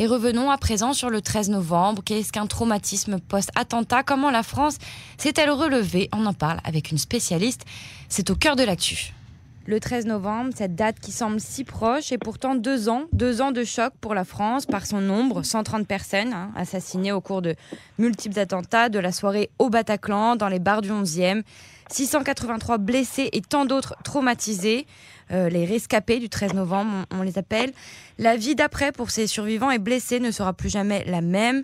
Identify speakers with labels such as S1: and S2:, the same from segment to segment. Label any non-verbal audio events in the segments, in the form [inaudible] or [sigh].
S1: Et revenons à présent sur le 13 novembre. Qu'est-ce qu'un traumatisme post-attentat? Comment la France s'est-elle relevée? On en parle avec une spécialiste. C'est au cœur de l'actu. Le 13 novembre, cette date qui semble si proche et pourtant deux ans, deux ans de choc pour la France par son nombre, 130 personnes hein, assassinées au cours de multiples attentats, de la soirée au Bataclan, dans les bars du 11e, 683 blessés et tant d'autres traumatisés. Euh, les rescapés du 13 novembre, on les appelle. La vie d'après pour ces survivants et blessés ne sera plus jamais la même.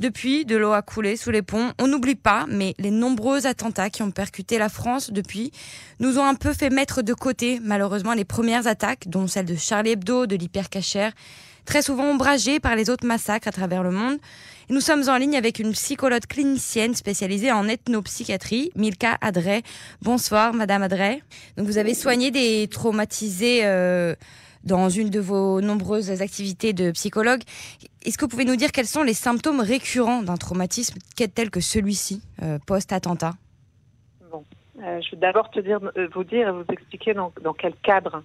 S1: Depuis, de l'eau a coulé sous les ponts. On n'oublie pas, mais les nombreux attentats qui ont percuté la France depuis nous ont un peu fait mettre de côté, malheureusement, les premières attaques, dont celle de Charlie Hebdo, de l'hypercachère, très souvent ombragées par les autres massacres à travers le monde. nous sommes en ligne avec une psychologue clinicienne spécialisée en ethnopsychiatrie, Milka Adret. Bonsoir, Madame Adret. Vous avez soigné des traumatisés. Euh, dans une de vos nombreuses activités de psychologue. Est-ce que vous pouvez nous dire quels sont les symptômes récurrents d'un traumatisme tel que celui-ci, euh, post-attentat?
S2: Bon, euh, je vais d'abord te dire, euh, vous dire et vous expliquer dans, quel cadre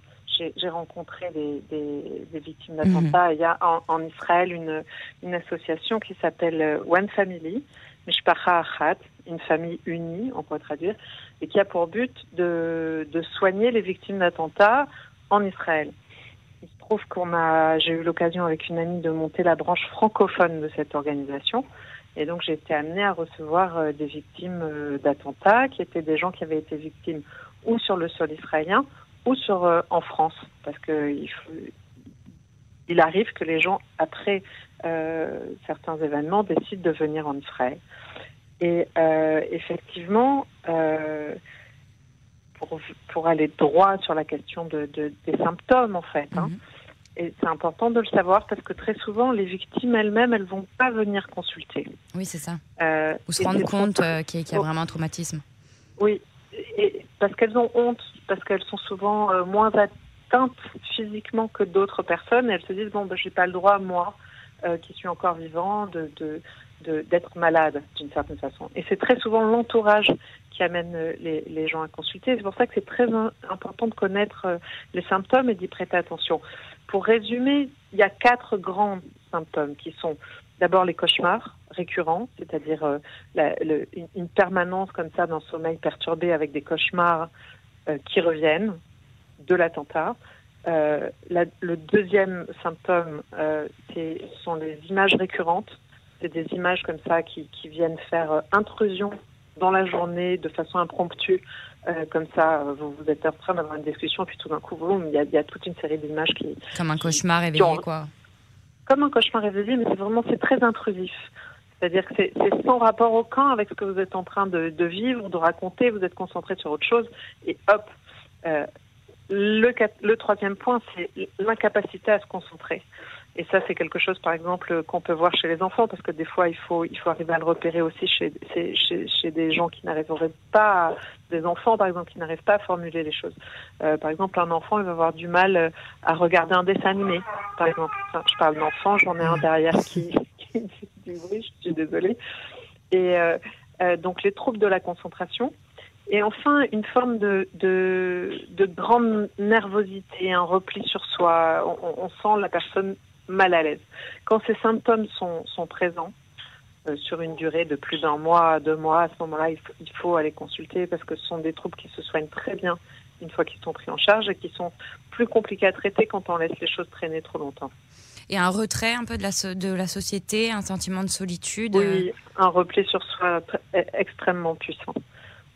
S2: j'ai rencontré des, victimes d'attentats. Mhm. Il y a en, Israël une, une, association qui s'appelle One Family, Mishpacha Achat, une famille unie, on pourrait traduire, et qui a pour but de, de soigner les victimes d'attentats en Israël trouve qu'on a, j'ai eu l'occasion avec une amie de monter la branche francophone de cette organisation. Et donc j'ai été amenée à recevoir euh, des victimes euh, d'attentats, qui étaient des gens qui avaient été victimes ou sur le sol israélien ou sur euh, en France, parce que il, arrive que les gens après certains événements décident de venir en Israël. Et effectivement, pour, aller droit sur la question de, des symptômes en fait. Hein, mhm. Et c'est important de le savoir parce que très souvent, les victimes elles-mêmes, elles vont pas venir consulter.
S1: Oui, c'est ça. Euh, Ou se rendre compte euh, qu'il y, a vraiment un traumatisme.
S2: Oui, et parce qu'elles ont honte, parce qu'elles sont souvent euh, moins atteintes physiquement que d'autres personnes. Et elles se disent bon, ben, j'ai pas le droit moi, euh, qui suis encore vivant, de, de d'être malade d'une certaine façon. Et c'est très souvent l'entourage qui amène les, les, gens à consulter. C'est pour ça que c'est très important de connaître les symptômes et d'y prêter attention. Pour résumer, il y a quatre grands symptômes qui sont d'abord les cauchemars récurrents, c'est-à-dire euh, une permanence comme ça d'un sommeil perturbé avec des cauchemars euh, qui reviennent de l'attentat. Euh, le deuxième symptôme, ce sont les images récurrentes. C'est des images comme ça qui, qui viennent faire intrusion dans la journée de façon impromptue euh, comme ça, vous, vous êtes en train d'avoir une discussion, puis tout d'un coup, il y, a, y a toute une série d'images qui.
S1: Comme un cauchemar réveillé, quoi.
S2: Comme un cauchemar réveillé, mais c'est vraiment c'est très intrusif. C'est-à-dire que c'est sans rapport aucun avec ce que vous êtes en train de, de, vivre, de raconter, vous êtes concentré sur autre chose, et hop. Euh, le, le troisième point, c'est l'incapacité à se concentrer. Et ça, c'est quelque chose, par exemple, qu'on peut voir chez les enfants, parce que des fois, il faut, il faut arriver à le repérer aussi chez, chez, chez des gens qui n'arriveraient pas, des enfants, par exemple, qui n'arrivent pas à formuler les choses. Euh, par exemple, un enfant, il va avoir du mal euh, à regarder un dessin animé, par exemple. je parle d'enfant, j'en ai un derrière qui, [laughs] qui dit du bruit, je suis désolée. Et euh, euh, donc, les troubles de la concentration. Et enfin, une forme de, de, de grande nervosité, un repli sur soi. On, on sent la personne mal à l'aise. Quand ces symptômes sont, sont présents, euh, sur une durée de plus d'un mois, deux mois, à ce moment-là, il, il, faut aller consulter parce que ce sont des troubles qui se soignent très bien une fois qu'ils sont pris en charge et qui sont plus compliqués à traiter quand on laisse les choses traîner trop longtemps.
S1: Et un retrait un peu de la, de la société, un sentiment de solitude
S2: Oui, un repli sur soi extrêmement puissant.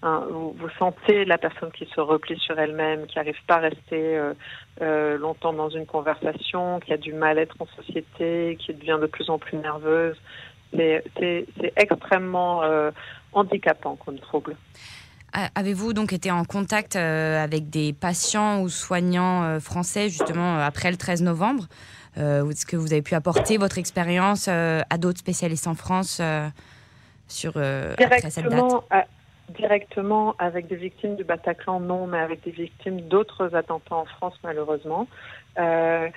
S2: Hein, vous, sentez la personne qui se replie sur elle-même, qui n'arrive pas à rester euh, euh, longtemps dans une conversation, qui a du mal-être en société, qui devient de plus en plus nerveuse. C'est extrêmement euh, handicapant comme trouble.
S1: Avez-vous donc été en contact avec des patients ou soignants français justement après le 13 novembre? Est-ce que vous avez pu apporter votre expérience à d'autres spécialistes en France sur après cette date?
S2: Directement avec des victimes du Bataclan, non, mais avec des victimes d'autres attentats en France, malheureusement. Euh,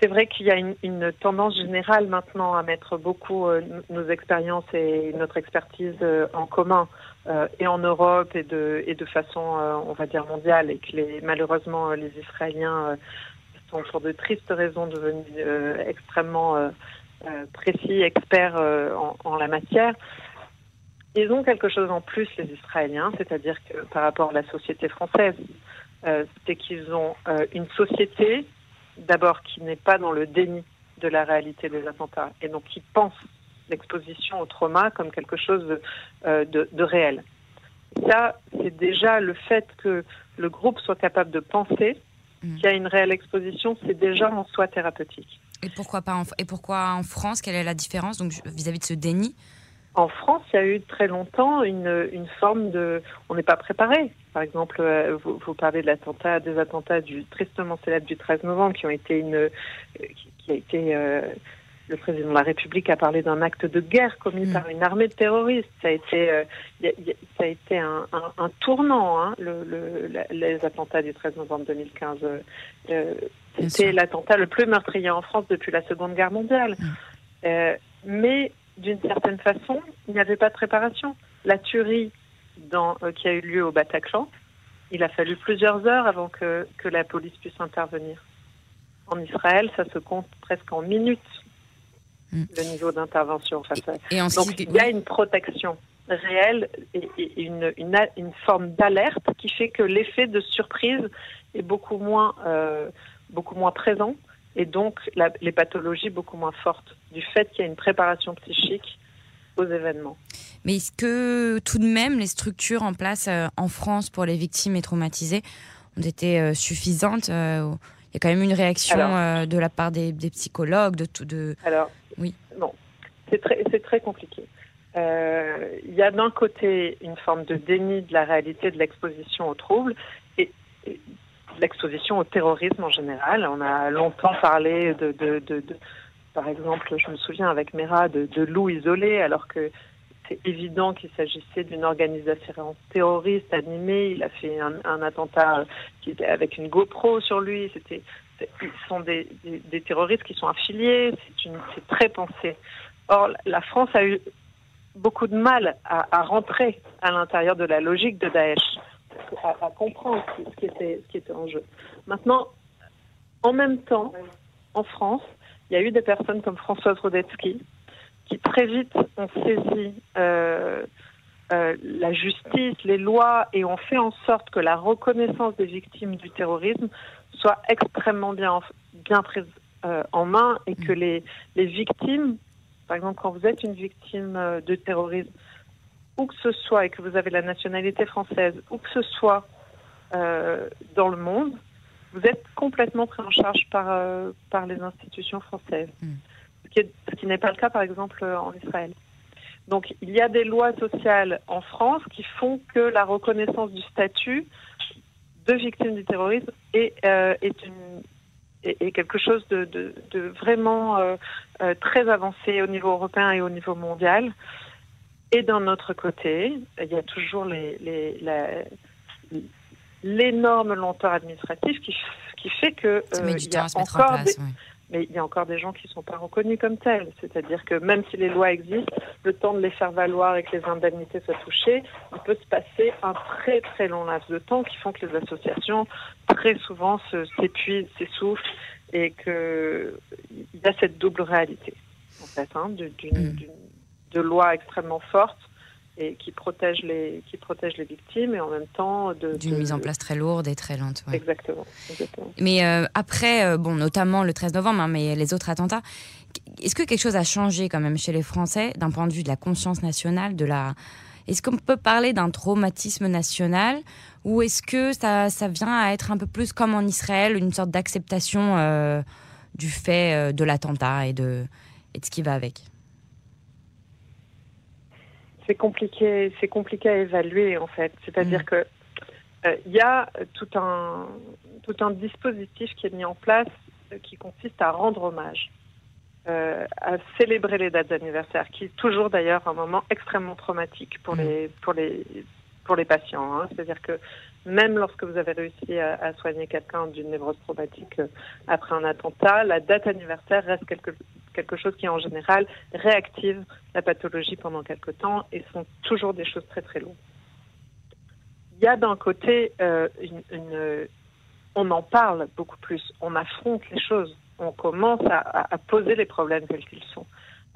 S2: c'est vrai qu'il y a une, une, tendance générale maintenant à mettre beaucoup euh, nos expériences et notre expertise euh, en commun, euh, et en Europe et de, et de façon, on va dire, mondiale, et que les, malheureusement les Israéliens sont pour de tristes raisons devenus extrêmement précis, experts en, la matière. Ils ont quelque chose en plus, les Israéliens, c'est-à-dire que par rapport à la société française, c'est qu'ils ont une société, d'abord, qui n'est pas dans le déni de la réalité des attentats, et donc qui pense l'exposition au trauma comme quelque chose de, de réel ça, c'est déjà le fait que le groupe soit capable de penser mm. qu'il y a une réelle exposition, c'est déjà en soi thérapeutique.
S1: Et pourquoi, pas en, et pourquoi en France Quelle est la différence vis-à-vis de ce déni
S2: En France, il y a eu très longtemps une, une forme de... On n'est pas préparé. Par exemple, euh, vous, vous parlez de l'attentat, des attentats du tristement célèbre du 13 novembre qui ont été une... Euh, qui, a été... Euh, le président de la République a parlé d'un acte de guerre commis mm. par une armée de terroristes. Ça a été, euh, ça a été un, un, tournant, hein, le, le, les attentats du 13 novembre 2015. Euh, C'était l'attentat le plus meurtrier en France depuis la Seconde Guerre mondiale. Mm. Mais d'une certaine façon, il n'y avait pas de préparation. La tuerie dans, euh, qui a eu lieu au Bataclan, il a fallu plusieurs heures avant que, que la police puisse intervenir. En Israël, ça se compte presque en minutes le niveau d'intervention face à et Donc il y a une protection réelle et, une, une, une, forme d'alerte qui fait que l'effet de surprise est beaucoup moins, euh, beaucoup moins présent et donc la, les pathologies beaucoup moins fortes du fait qu'il y a une préparation psychique aux événements.
S1: Mais est-ce que tout de même les structures en place euh, en France pour les victimes et traumatisées ont été euh, suffisantes Il y a quand même une réaction de la part des, des psychologues, de tout. De...
S2: Alors, oui. Non, c'est très, c'est très compliqué. Euh, il y a d'un côté une forme de déni de la réalité de l'exposition aux troubles et, l'exposition au terrorisme en général. On a longtemps parlé de, de, de, par exemple, je me souviens avec Mera, de, loups isolés, alors que c'est évident qu'il s'agissait d'une organisation terroriste animée. Il a fait un, attentat qui avec une GoPro sur lui. C'était ils sont des, terroristes qui sont affiliés, c'est très pensé. Or, la France a eu beaucoup de mal à, à rentrer à l'intérieur de la logique de Daesh, à, à comprendre ce qui, était, ce qui était en jeu. Maintenant, en même temps, en France, il y a eu des personnes comme Françoise Rodetsky qui très vite ont saisi euh, euh, la justice, les lois et ont fait en sorte que la reconnaissance des victimes du terrorisme soit extrêmement bien, bien prise euh, en main et que mm. les, les victimes, par exemple, quand vous êtes une victime de terrorisme, où que ce soit, et que vous avez la nationalité française, où que ce soit euh, dans le monde, vous êtes complètement pris en charge par, euh, par les institutions françaises. Mm. Ce qui n'est pas le cas, par exemple, en Israël. Donc, il y a des lois sociales en France qui font que la reconnaissance du statut de victimes du terrorisme est, euh, est, une, est, quelque chose de, de, de vraiment euh, euh, très avancé au niveau européen et au niveau mondial. Et d'un autre côté, il y a toujours les, les, l'énorme lenteur administrative qui, qui fait que
S1: il y a encore des,
S2: mais il y a encore des gens qui ne sont pas reconnus comme tels. C'est-à-dire que même si les lois existent, le temps de les faire valoir et que les indemnités soient touchées, il peut se passer un très très long laps de temps qui font que les associations très souvent s'épuisent, s'essoufflent et qu'il y a cette double réalité en fait, hein, d'une, mm. De lois extrêmement fortes et qui protège les qui protège les victimes et en même temps de
S1: d'une mise en place très lourde et très lente.
S2: Exactement,
S1: Mais euh, après, euh, bon, notamment le 13 novembre, hein, mais les autres attentats, est-ce que quelque chose a changé quand même chez les Français d'un point de vue de la conscience nationale, de la est-ce qu'on peut parler d'un traumatisme national ou est-ce que ça, ça, vient à être un peu plus comme en Israël, une sorte d'acceptation euh, du fait de l'attentat et de, et de ce qui va avec?
S2: C'est compliqué, c'est compliqué à évaluer en fait. C'est-à-dire mm. que euh, il y a tout un tout un dispositif qui est mis en place euh, qui consiste à rendre hommage, euh, à célébrer les dates d'anniversaire, qui est toujours d'ailleurs un moment extrêmement traumatique pour mm. les pour les pour les patients. Hein. C'est-à-dire que même lorsque vous avez réussi à, à soigner quelqu'un d'une névrose traumatique après un attentat, la date anniversaire reste quelque quelque chose qui en général réactive la pathologie pendant quelque temps et sont toujours des choses très très lourdes. Il y a d'un côté euh, on en parle beaucoup plus, on affronte les choses, on commence à, à poser les problèmes tels qu'ils sont.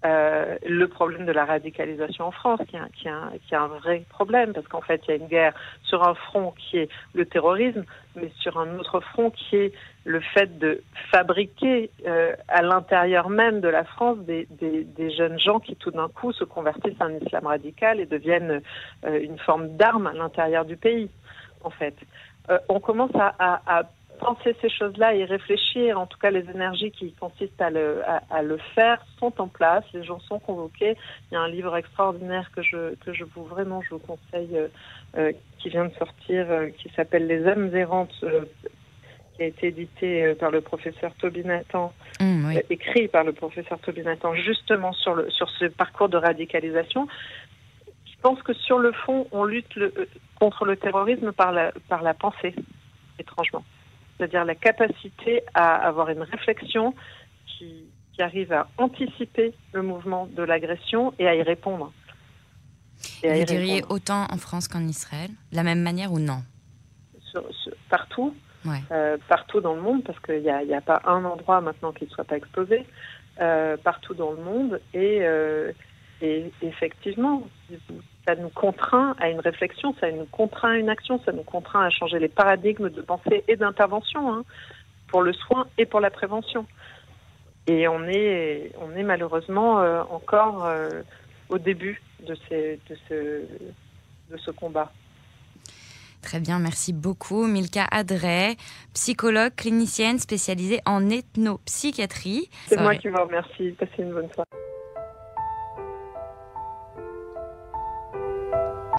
S2: Euh, le problème de la radicalisation en France, qui est, un, qui, un, qui est un vrai problème, parce qu'en fait, il y a une guerre sur un front qui est le terrorisme, mais sur un autre front qui est le fait de fabriquer euh, à l'intérieur même de la France des, des, des, jeunes gens qui tout d'un coup se convertissent à un islam radical et deviennent euh, une forme d'arme à l'intérieur du pays, en fait. On commence à penser ces choses-là et réfléchir, en tout cas les énergies qui consistent à le, à, à, le faire sont en place, les gens sont convoqués. Il y a un livre extraordinaire que je, que je vous vraiment je vous conseille, euh, euh, qui vient de sortir, euh, qui s'appelle Les âmes errantes, euh, qui a été édité par le professeur Toby Nathan,
S1: Mmh, oui.
S2: écrit par le professeur Toby Nathan, justement sur, le, sur ce parcours de radicalisation. Je pense que sur le fond, on lutte le, contre le terrorisme par la, par la pensée, étrangement c'est-à-dire la capacité à avoir une réflexion qui, qui, arrive à anticiper le mouvement de l'agression et à y répondre.
S1: Et Vous diriez répondre. autant en France qu'en Israël De la même manière ou non?
S2: Sur, sur, Partout.
S1: Ouais.
S2: Euh, partout dans le monde, parce qu'il n'y a, a, pas un endroit maintenant qui ne soit pas explosé, euh, partout dans le monde. Et, euh, et effectivement, ça nous contraint à une réflexion, ça nous contraint à une action, ça nous contraint à changer les paradigmes de pensée et d'intervention hein, pour le soin et pour la prévention. Et on est, on est malheureusement euh, encore euh, au début de, ces, de, ce, de ce combat.
S1: Très bien, merci beaucoup. Milka Adret, psychologue clinicienne spécialisée en ethnopsychiatrie.
S2: C'est moi qui vous remercie. Passez une bonne soirée.